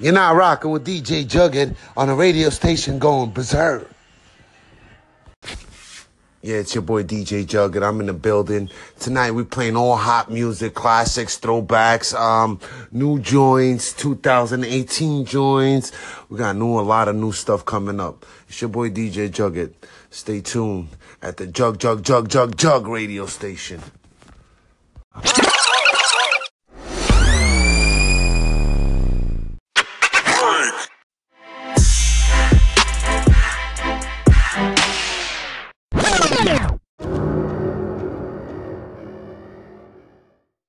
You're not rocking with DJ Jughead on a radio station going berserk. Yeah, it's your boy DJ Jughead. I'm in the building. Tonight We're playing all hot music, classics, throwbacks, um, new joints, 2018 joints. We got new, a lot of new stuff coming up. It's your boy DJ Jughead. Stay tuned at the Jug Jug Jug Jug Jug radio station.